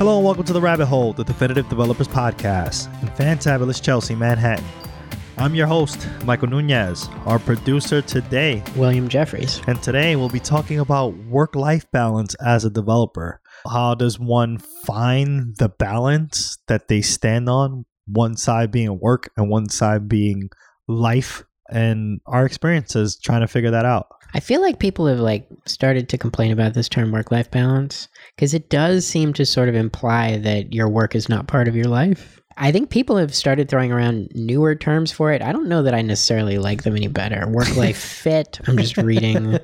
Hello and welcome to the Rabbit Hole, the Definitive Developers Podcast in fantabulous Chelsea, Manhattan. I'm your host, Michael Nunez, our producer today, William Jeffries. and today we'll be talking about work-life balance as a developer. How does one find the balance that they stand on, one side being work and one side being life, and our experiences trying to figure that out. I feel like people have like started to complain about this term work-life balance because it does seem to sort of imply that your work is not part of your life. I think people have started throwing around newer terms for it. I don't know that I necessarily like them any better. Work-life fit. I'm just reading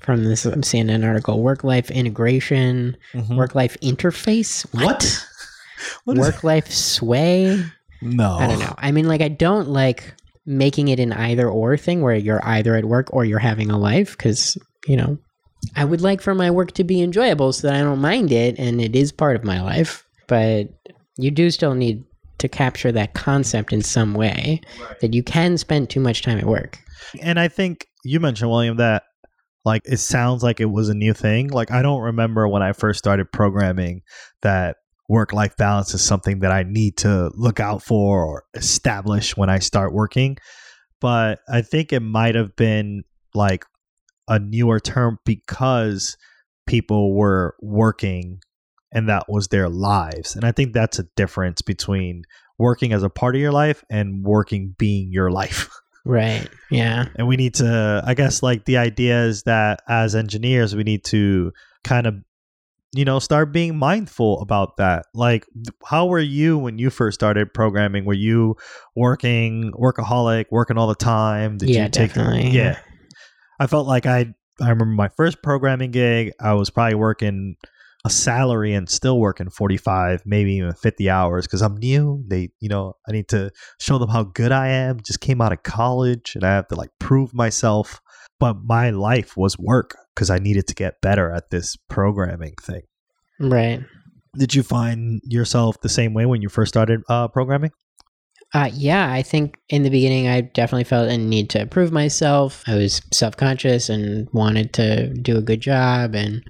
from this CNN article. Work-life integration. Mhm. Work-life interface. What? What is- Work-life sway. No. I don't know. I mean, like, I don't like making it an either or thing where you're either at work or you're having a life because, you know, I would like for my work to be enjoyable so that I don't mind it and it is part of my life. But you do still need to capture that concept in some way that you can spend too much time at work. And I think you mentioned, William, that like it sounds like it was a new thing. Like I don't remember when I first started programming that work life balance is something that I need to look out for or establish when I start working. But I think it might have been like a newer term because people were working and that was their lives. And I think that's a difference between working as a part of your life and working being your life. Right. Yeah. and we need to i guess like the idea is that as engineers we need to kind of you know start being mindful about that. Like how were you when you first started programming? Were you working workaholic working all the time? Did Yeah, you take definitely. yeah. I felt like i i remember my first programming gig i was probably working a salary and still working 45 maybe even 50 hours because i'm new. They you know i need to show them how good i am. Just came out of college and i have to like prove myself but my life was work because i needed to get better at this programming thing Right. did you find yourself the same way when you first started uh, programming Uh, yeah, I think in the beginning I definitely felt a need to prove myself. I was self conscious and wanted to do a good job and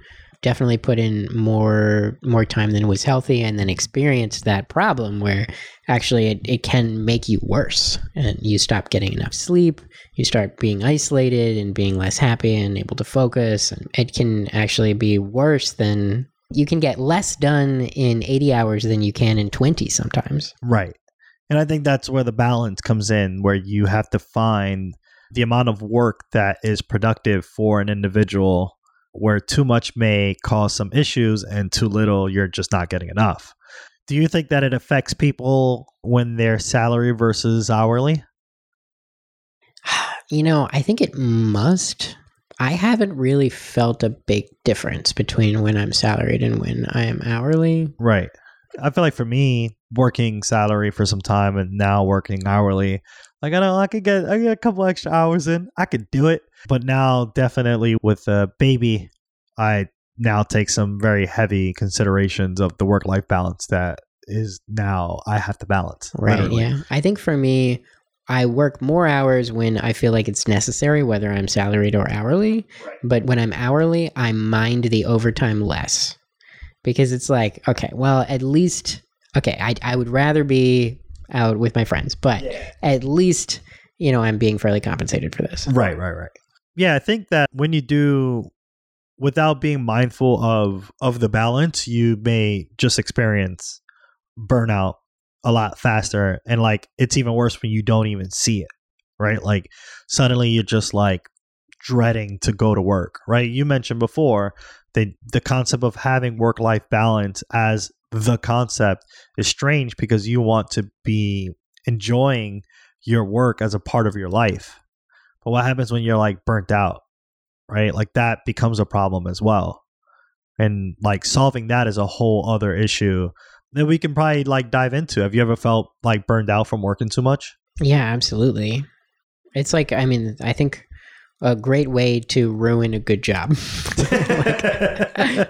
definitely put in more more time than was healthy and then experienced that problem where actually it, it can make you worse and you stop getting enough sleep you start being isolated and being less happy and able to focus and it can actually be worse than you can get less done in 80 hours than you can in 20 sometimes Right. And I think that's where the balance comes in, where you have to find the amount of work that is productive for an individual, where too much may cause some issues and too little, you're just not getting enough. Do you think that it affects people when they're salary versus hourly? You know, I think it must. I haven't really felt a big difference between when I'm salaried and when I am hourly. Right. I feel like for me, working salary for some time and now working hourly, like I know I could get I get a couple extra hours in. I could do it. But now definitely with a baby, I now take some very heavy considerations of the work life balance that is now I have to balance. Right. literally. Yeah. I think for me, I work more hours when I feel like it's necessary, whether I'm salaried or hourly. But when I'm hourly, I mind the overtime less because it's like, okay, well, at least, okay, I, I would rather be out with my friends, but at least, you know, I'm being fairly compensated for this. Right, right, right. Yeah, I think that when you do without being mindful of of the balance, you may just experience burnout a lot faster and like it's even worse when you don't even see it, right? Like suddenly you're just like dreading to go to work, right? You mentioned before the the concept of having work life balance as the concept is strange because you want to be enjoying your work as a part of your life. But what happens when you're like burnt out, right? Like that becomes a problem as well. And like solving that is a whole other issue that we can probably like dive into. Have you ever felt like burned out from working too much? Yeah, absolutely. It's like, I mean, I think a great way to ruin a good job.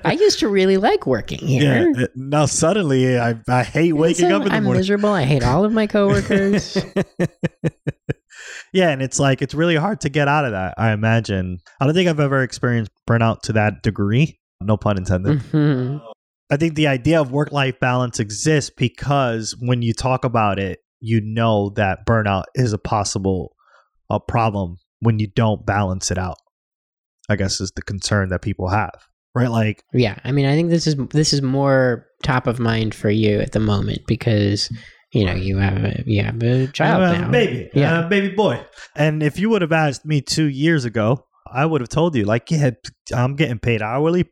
I used to really like working here. Yeah. uh, Now suddenly I, I hate waking So up in the I'm morning. miserable. I hate all of my coworkers. yeah, and it's like it's really hard to get out of that. I imagine. I don't think I've ever experienced burnout to that degree. No pun intended. Mhm. I think the idea of work life balance exists because when you talk about it, you know that burnout is a possible a problem when you don't balance it out. I guess is the concern that people have. Right? Like Yeah, I mean, I think this is this is more top of mind for you at the moment because you know you have a you have a child have now, a baby, Yeah. yeah, baby boy. And if you would have asked me two years ago, I would have told you, like, yeah, I'm getting paid hourly,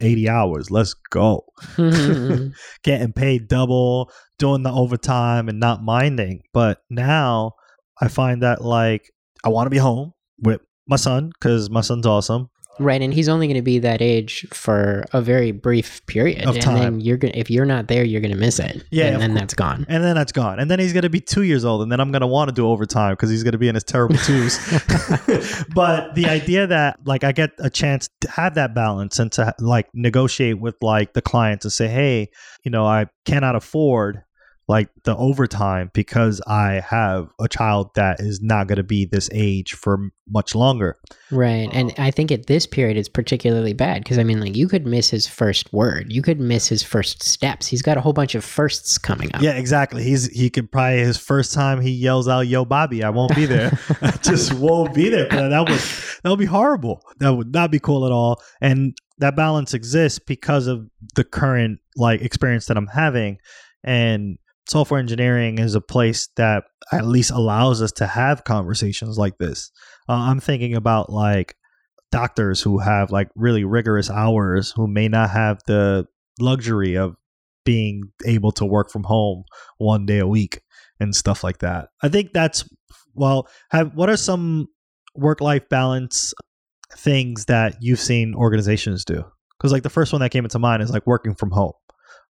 eighty hours. Let's go. Getting paid double, doing the overtime, and not minding. But now I find that like I want to be home with my son because my son's awesome. right, and he's only going to be that age for a very brief period, Of and time. then you're gonna if you're not there, you're going to miss it, Yeah, and then course. that's gone. And then that's gone. And then he's going to be two years old. And then I'm going to want to do overtime because he's going to be in his terrible twos. but the idea that, like, I get a chance to have that balance and to, like, negotiate with, like, the client to say, hey, you know, I cannot afford, like, the overtime because I have a child that is not going to be this age for much longer. Right. And um, I think at this period it's particularly bad because I mean, like, you could miss his first word, you could miss his first steps. He's got a whole bunch of firsts coming up. Yeah, exactly. He's he could probably his first time he yells out "Yo, Bobby," I won't be there. I just won't be there. But that would that would be horrible. That would not be cool at all. And that balance exists because of the current like experience that I'm having. And software engineering is a place that at least allows us to have conversations like this. Uh, I'm thinking about like doctors who have like really rigorous hours who may not have the luxury of being able to work from home one day a week and stuff like that. I think that's well, have what are some work life balance things that you've seen organizations do? Cuz like the first one that came into mind is like working from home,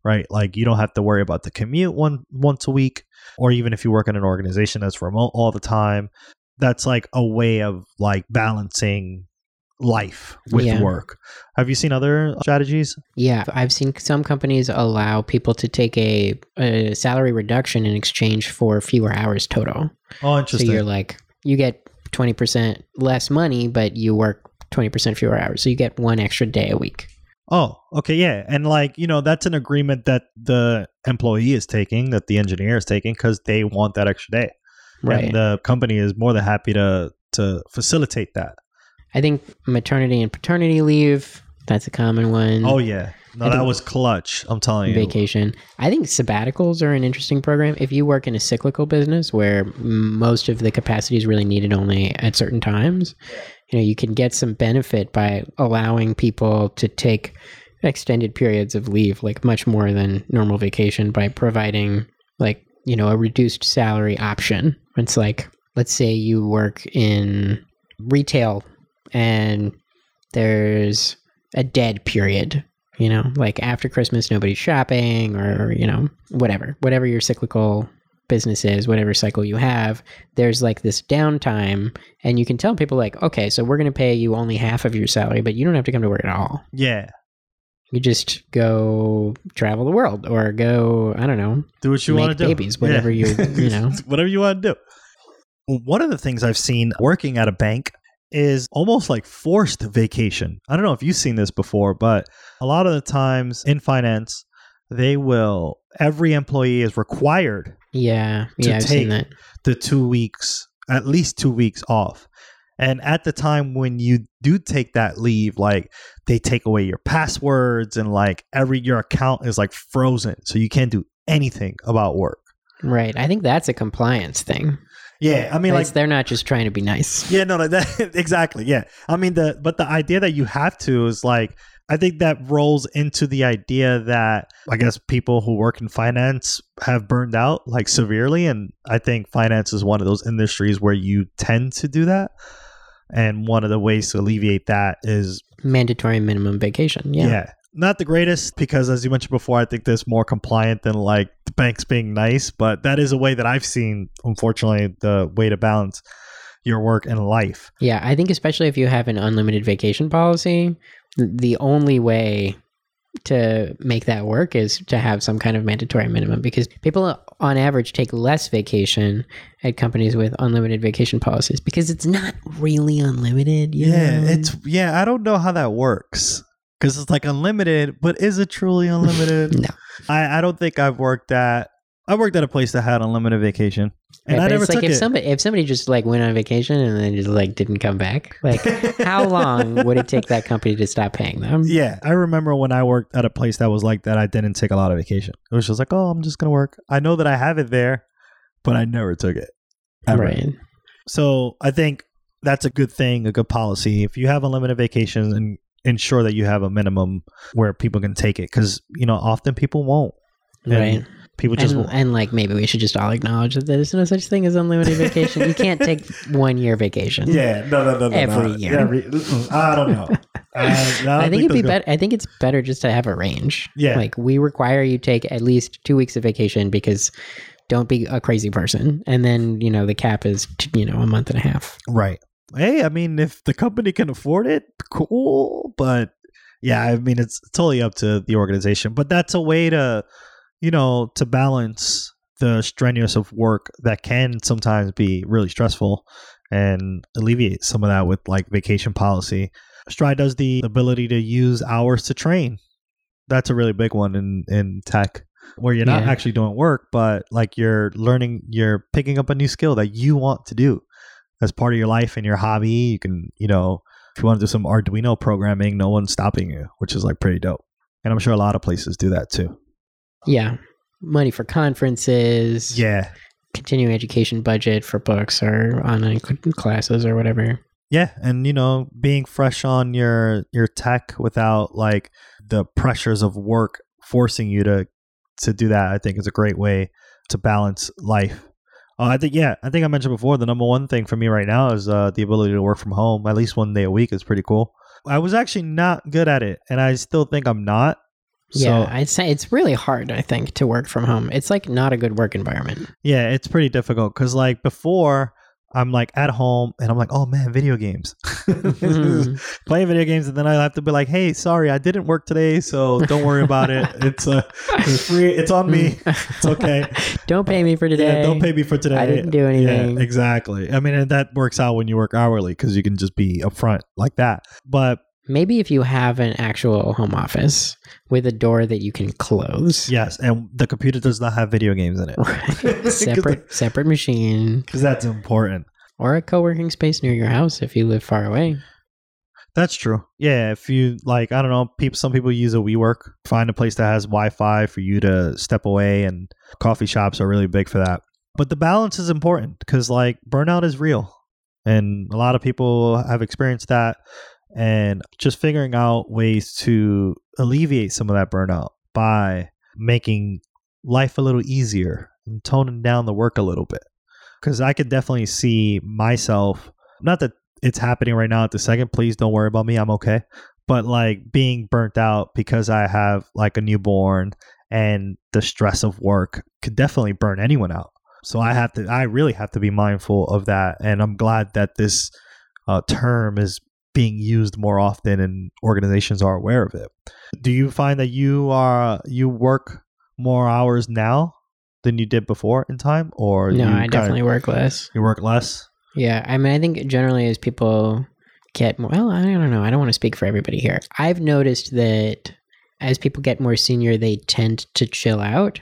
right? Like you don't have to worry about the commute one once a week or even if you work in an organization that's remote all the time. That's like a way of like balancing life with Yeah. work. Have you seen other strategies? Yeah, I've seen some companies allow people to take a, a salary reduction in exchange for fewer hours total. Oh, interesting. So you're like, you get 20% less money, but you work 20% fewer hours. So you get one extra day a week. Oh, okay, yeah. And like, you know, that's an agreement that the employee is taking, that the engineer is taking cuz they want that extra day. Right. And the company is more than happy to to facilitate that. I think maternity and paternity leave, that's a common one. Oh yeah. No, that was clutch. I'm telling you. vacation. I think sabbaticals are an interesting program. If you work in a cyclical business where most of the capacity is really needed only at certain times, you know, you can get some benefit by allowing people to take extended periods of leave, like much more than normal vacation, by providing like, you know, a reduced salary option. It's like, let's say you work in retail and there's a dead period you know like after christmas nobody's shopping or you know whatever whatever your cyclical business is whatever cycle you have there's like this downtime and you can tell people like okay so we're going to pay you only half of your salary but you don't have to come to work at all Yeah. you just go travel the world or go i don't know Do what you want to do. babies, whatever you- you know. whatever you want to do. One of the things I've seen working at a bank is almost like forced vacation. I don't know if you've seen this before, but a lot of the times in finance, they will every employee is required yeah To yeah i've seen take- that the two weeks, at least two weeks off. And at the time when you do take that leave, like they take away your passwords and like every your account is like frozen. So you can't do anything about work. right i think that's a compliance thing Yeah. I mean It's- like they're not just trying to be nice Yeah, no, no, that exactly. Yeah. I mean the but the idea that you have to is like I think that rolls into the idea that I guess people who work in finance have burned out like severely and I think finance is one of those industries where you tend to do that. And one of the ways to alleviate that is mandatory minimum vacation yeah, yeah. Not the greatest because as you mentioned before, I think there's more compliant than like the banks being nice, but that is a way that I've seen unfortunately the way to balance your work and life. Yeah, I think especially if you have an unlimited vacation policy, the only way to make that work is to have some kind of mandatory minimum because people uh, on average take less vacation at companies with unlimited vacation policies because it's not really unlimited. Yeah, know? it's yeah. I don't know how that works. Because it's like unlimited, but is it truly unlimited? No. I, I don't think I've worked at. I worked at a place that had unlimited vacation, and Right, I never it's like took if it. somebody if somebody just like went on vacation and then just like didn't come back, like how long would it take that company to stop paying them? Yeah, I remember when I worked at a place that was like that. I didn't take a lot of vacation. It was just like, oh, I'm just gonna work. I know that I have it there, but I never took it. ever. Right. So I think that's a good thing, a good policy. If you have unlimited vacations and ensure that you have a minimum where people can take it, because you know often people won't. Right. People just And, won't. and like maybe we should just all acknowledge that there's no such thing as unlimited vacation. you can't take one year vacation. Yeah, no, no, no, no. Every no. year. Every, I don't know. I, I I think it'd be better. I think it's better just to have a range. Yeah. like we require you take at least two weeks of vacation because don't be a crazy person. And then you know the cap is t- you know a month and a half. right. Hey, I mean, if the company can afford it, cool. But yeah, I mean, it's totally up to the organization. But that's a way to, you know, to balance the strenuous of work that can sometimes be really stressful and alleviate some of that with like vacation policy. Stride does the ability to use hours to train. That's a really big one in in tech where you're not Yeah. actually doing work, but like you're learning, you're picking up a new skill that you want to do as part of your life and your hobby. You can, you know, if you want to do some Arduino programming, no one's stopping you, which is like pretty dope. And I'm sure a lot of places do that too. Yeah, money for conferences. Yeah. continuing education budget for books or online classes or whatever. Yeah, and you know, being fresh on your your tech without like the pressures of work forcing you to to do that, I think is a great way to balance life. Uh, I think yeah, I think I mentioned before the number one thing for me right now is uh, the ability to work from home at least one day a week is pretty cool. I was actually not good at it, and I still think I'm not. yeah, So I'd say it's really hard. I think to work from home. It's like not a good work environment. yeah, it's pretty difficult because like before. I'm like at home and I'm like, oh man, video games. Mhm. playing video games and then I have to be like, hey, sorry, I didn't work today, so don't worry about it. It's uh, it's free. It's on me. It's okay. don't pay me for today. Yeah, don't pay me for today. I didn't do anything. Yeah, exactly. I mean, and that works out when you work hourly because you can just be upfront like that. But Maybe if you have an actual home office with a door that you can close. yes, and the computer does not have video games in it. Right. separate separate machine because that's important. Or a co-working space near your house if you live far away. That's true. Yeah, if you like, I don't know, people. Some people use a WeWork. Find a place that has Wi-Fi for you to step away, and coffee shops are really big for that. But the balance is important because, like, burnout is real, and a lot of people have experienced that. And just figuring out ways to alleviate some of that burnout by making life a little easier and toning down the work a little bit. Because I could definitely see myself. Not that it's happening right now at the second. Please don't worry about me. I'm okay. But like being burnt out because I have like a newborn and the stress of work could definitely burn anyone out. So I have to, I really have to be mindful of that. And I'm glad that this uh, term is being used more often and organizations are aware of it. Do you find that you are, you work more hours now than you did before in time or No, I definitely work less. you work less? Yeah, I mean, I think generally as people get more, well, I don't know. I don't want to speak for everybody here. I've noticed that as people get more senior, they tend to chill out.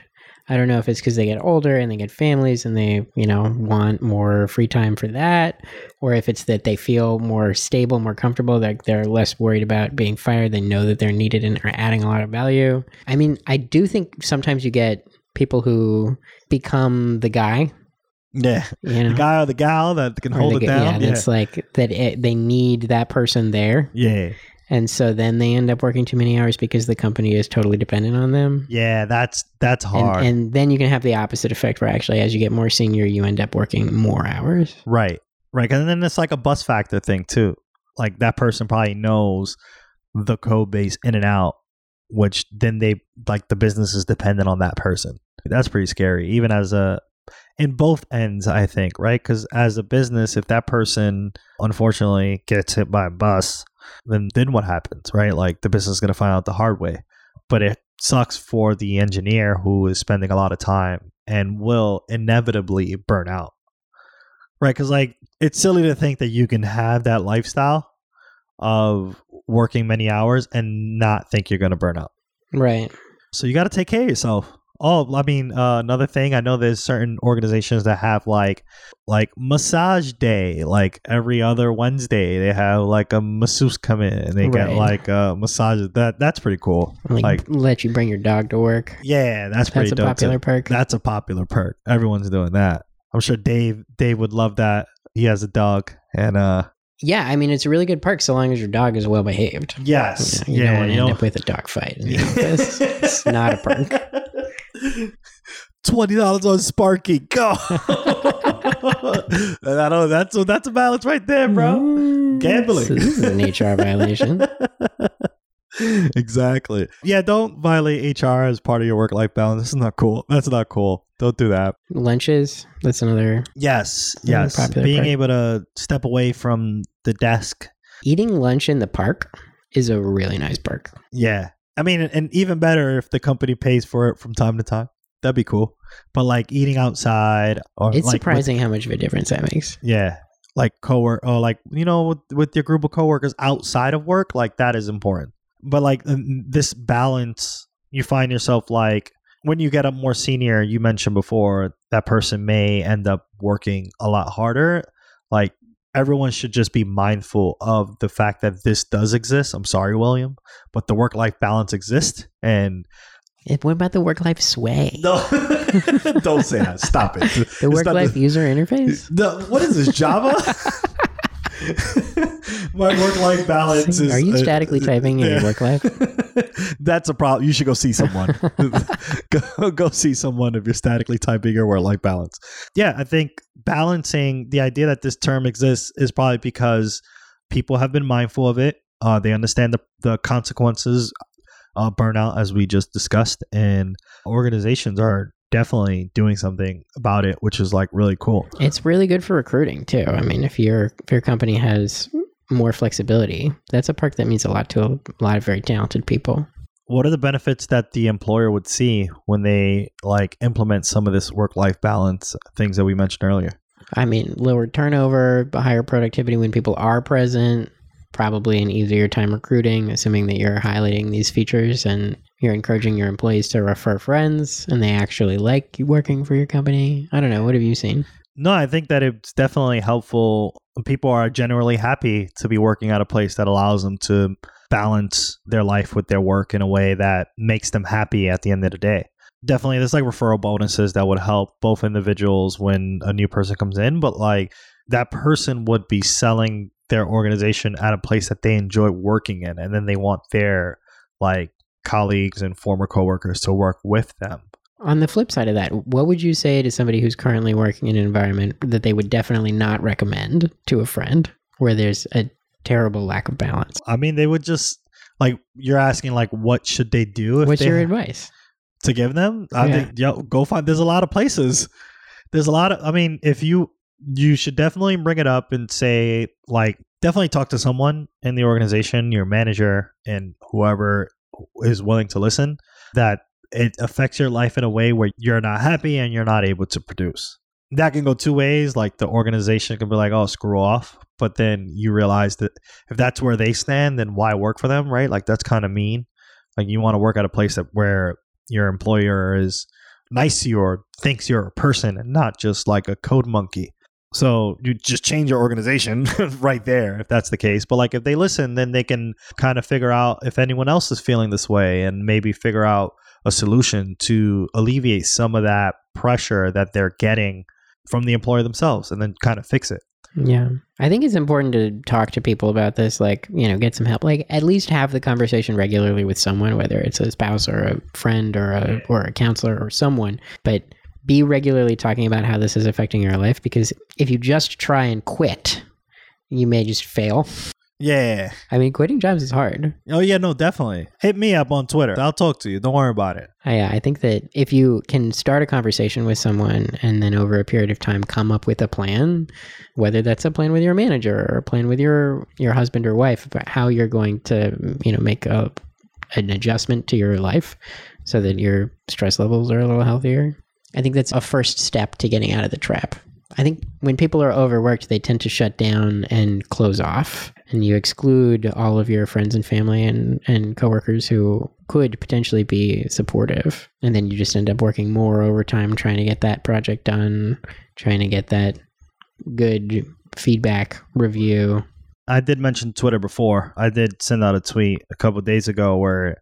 I don't know if it's because they get older and they get families and they, you know, want more free time for that, or if it's that they feel more stable, more comfortable, that they're less worried about being fired. They know that they're needed and are adding a lot of value. I mean, I do think sometimes you get people who become the guy, Yeah. you know, The guy or the gal that can or hold the it down. Yeah, it's like that. It, they need that person there, yeah. and so then they end up working too many hours because the company is totally dependent on them. Yeah, that's that's And, hard. and then you can have the opposite effect where actually, as you get more senior, you end up working more hours. right. Right. And then it's like a bus factor thing too. Like that person probably knows the code base in and out, which then they like the business is dependent on that person. That's pretty scary, even as a in both ends, I think, right? Because as a business, if that person unfortunately gets hit by a bus, then then what happens, right? Like the business is going to find out the hard way. But it sucks for the engineer who is spending a lot of time and will inevitably burn out, right? Because like it's silly to think that you can have that lifestyle of working many hours and not think you're going to burn out. Right. So you got to take care of yourself. Oh, I mean, uh, another thing. I know there's certain organizations that have like, like massage day. Like every other Wednesday, they have like a masseuse come in and they get like a massage. That that's pretty cool. Like, Like, let you bring your dog to work. yeah, that's pretty That's a popular too. perk. That's a popular perk. Everyone's doing that. I'm sure Dave Dave would love that. He has a dog, and uh, Yeah, I mean it's a really good perk so long as your dog is well behaved. yes, You, know, you yeah, don't want to you end know- up with a dog fight in the office. it's not a perk. Twenty dollars on Sparky, go. I know that's that's a balance right there, bro. Mm, Gambling. This is an HR violation. exactly. Yeah, don't violate HR as part of your work life balance. This is not cool. That's not cool. Don't do that. Lunches. That's another. Yes, yes. Being perk. able to step away from the desk. Eating lunch in the park is a really nice perk. Yeah. I mean, and even better if the company pays for it from time to time. That'd be cool. But like eating outside or It's like with- surprising how much of a difference that makes. yeah. Like cowork or like, you know, with, with your group of coworkers outside of work, like that is important. But like this balance, you find yourself like when you get up more senior, you mentioned before that person may end up working a lot harder. Like everyone should just be mindful of the fact that this does exist. I'm sorry, William, but the work life balance exists. And What about the work life sway? no, don't say that. Stop it. The work life user interface? The, what is this Java? My work life balance is. Are you uh, statically typing in your work life? That's a problem. You should go see someone. go, go see someone if you're statically typing or work life balance. Yeah, I think balancing the idea that this term exists is probably because people have been mindful of it. Uh, they understand the, the consequences of burnout, as we just discussed, and organizations are definitely doing something about it, which is like really cool. It's really good for recruiting too. I mean, if your if your company has more flexibility, that's a perk that means a lot to a lot of very talented people. what are the benefits that the employer would see when they like implement some of this work life balance things that we mentioned earlier I mean, lower turnover, higher productivity when people are present, probably an easier time recruiting, assuming that you're highlighting these features and you're encouraging your employees to refer friends and they actually like working for your company. I don't know. What have you seen? no i think that it's definitely helpful people are generally happy to be working at a place that allows them to balance their life with their work in a way that makes them happy at the end of the day. Definitely there's like referral bonuses that would help both individuals when a new person comes in but like that person would be selling their organization at a place that they enjoy working in and then they want their like colleagues and former coworkers to work with them On the flip side of that, what would you say to somebody who's currently working in an environment that they would definitely not recommend to a friend where there's a terrible lack of balance? i mean they would just like you're asking like what should they do if What's they your advice? to give them i Yeah. think yo, go find there's a lot of places there's a lot of i mean if you you should definitely bring it up and say like definitely talk to someone in the organization your manager and whoever is willing to listen that it affects your life in a way where you're not happy and you're not able to produce that can go two ways like the organization can be like oh screw off but then you realize that if that's where they stand then why work for them right like that's kind of mean like you want to work at a place that where your employer is nice to you or thinks you're a person and not just like a code monkey. So you just change your organization right there if that's the case. But like if they listen, then they can kind of figure out if anyone else is feeling this way and maybe figure out a solution to alleviate some of that pressure that they're getting from the employer themselves and then kind of fix it. Yeah. I think it's important to talk to people about this, like, you know, get some help. Like at least have the conversation regularly with someone, whether it's a spouse or a friend or a or a counselor or someone. But be regularly talking about how this is affecting your life because if you just try and quit, you may just fail. Yeah. I mean, quitting jobs is hard. Oh yeah, no, definitely. Hit me up on Twitter. I'll talk to you. Don't worry about it. I, I think that if you can start a conversation with someone and then over a period of time come up with a plan, whether that's a plan with your manager or a plan with your your husband or wife about how you're going to you know make a an adjustment to your life so that your stress levels are a little healthier. I think that's a first step to getting out of the trap I think when people are overworked, they tend to shut down and close off, and you exclude all of your friends and family and and coworkers who could potentially be supportive, and then you just end up working more overtime trying to get that project done, trying to get that good feedback review. I did mention Twitter before. I did send out a tweet a couple days ago where,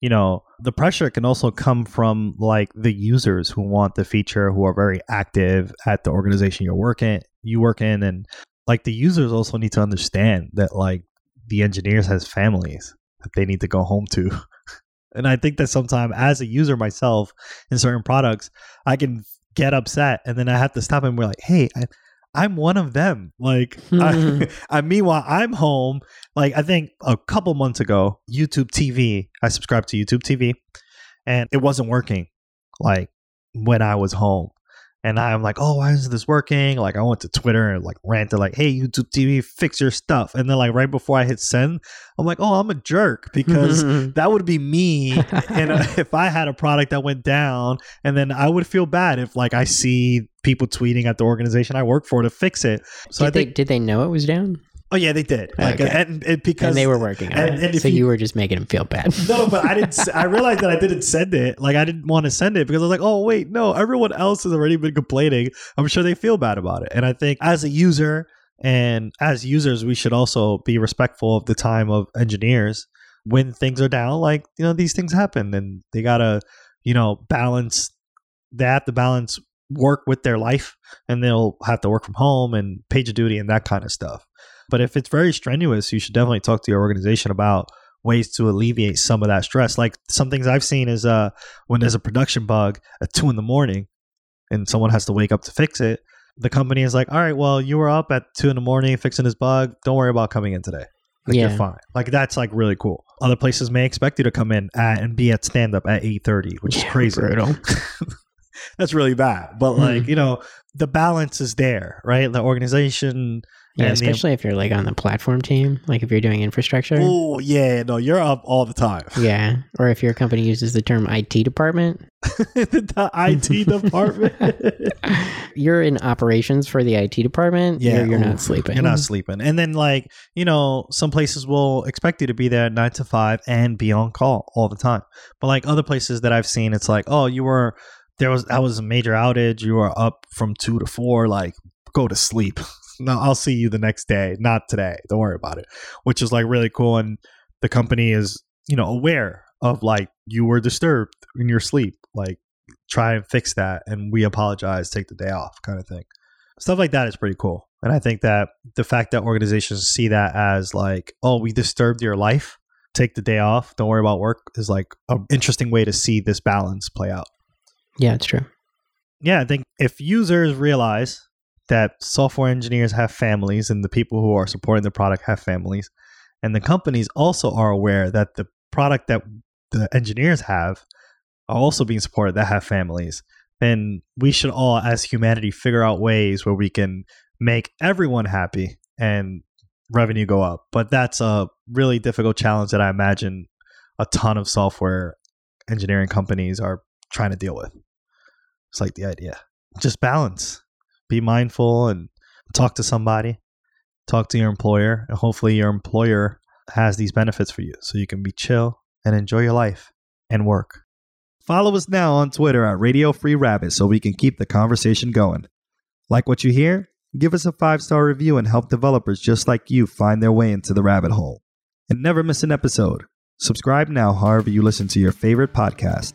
you know, the pressure can also come from like the users who want the feature, who are very active at the organization you're working, you work in, and like the users also need to understand that like the engineers has families that they need to go home to. and I think that sometimes as a user myself in certain products, I can get upset and then I have to stop and be like, hey, I, I'm one of them. Like, I, I, meanwhile, I'm home. Like, I think a couple months ago, YouTube TV, I subscribed to YouTube TV and it wasn't working like when I was home. And I'm like, oh, why isn't this working? Like, I went to Twitter and like ranted, like, hey, YouTube TV, fix your stuff. And then, like, right before I hit send, I'm like, oh, I'm a jerk because that would be me. and uh, if I had a product that went down, and then I would feel bad if, like, I see people tweeting at the organization I work for to fix it. So did I think, they, did they know it was down? Oh yeah, they did. Like, okay. and, and, because and they were working on and, it, so you, you, were just making them feel bad. No, but I didn't. I realized that I didn't send it. Like I didn't want to send it because I was like, oh wait, no, everyone else has already been complaining. I'm sure they feel bad about it. And I think as a user and as users, we should also be respectful of the time of engineers when things are down. Like you know, these things happen, and they gotta you know balance. They have to balance work with their life, and they'll have to work from home and PagerDuty and that kind of stuff. But if it's very strenuous, you should definitely talk to your organization about ways to alleviate some of that stress. Like some things I've seen is uh when there's a production bug at two in the morning and someone has to wake up to fix it, the company is like, All right, well, you were up at two in the morning fixing this bug. Don't worry about coming in today. Like yeah. you're fine. Like that's like really cool. Other places may expect you to come in at and be at stand up at eight thirty, which yeah, is crazy. that's really bad. But like, mm. you know, the balance is there, right? The organization yeah, and especially the, if you're like on the platform team, like if you're doing infrastructure. Oh yeah, no, you're up all the time. Yeah, or if your company uses the term IT department. the IT department. you're in operations for the IT department. Yeah, you're, you're not sleeping. You're not sleeping, and then like you know, some places will expect you to be there nine to five and be on call all the time. But like other places that I've seen, it's like, oh, you were there was that was a major outage. You were up from two to four. Like, go to sleep no, I'll see you the next day, not today. Don't worry about it. Which is like really cool. And the company is, you know, aware of like you were disturbed in your sleep. Like try and fix that. And we apologize, take the day off kind of thing. Stuff like that is pretty cool. And I think that the fact that organizations see that as like, oh, we disturbed your life, take the day off, don't worry about work is like an interesting way to see this balance play out. Yeah, it's true. Yeah, I think if users realize that software engineers have families and the people who are supporting the product have families. And the companies also are aware that the product that the engineers have are also being supported that have families. Then we should all, as humanity, figure out ways where we can make everyone happy and revenue go up. But that's a really difficult challenge that I imagine a ton of software engineering companies are trying to deal with. It's like the idea. Just balance be mindful and talk to somebody, talk to your employer, and hopefully your employer has these benefits for you so you can be chill and enjoy your life and work. Follow us now on Twitter at Radio Free Rabbit so we can keep the conversation going. Like what you hear? Give us a five star review and help developers just like you find their way into the rabbit hole. And never miss an episode. Subscribe now, however, you listen to your favorite podcast.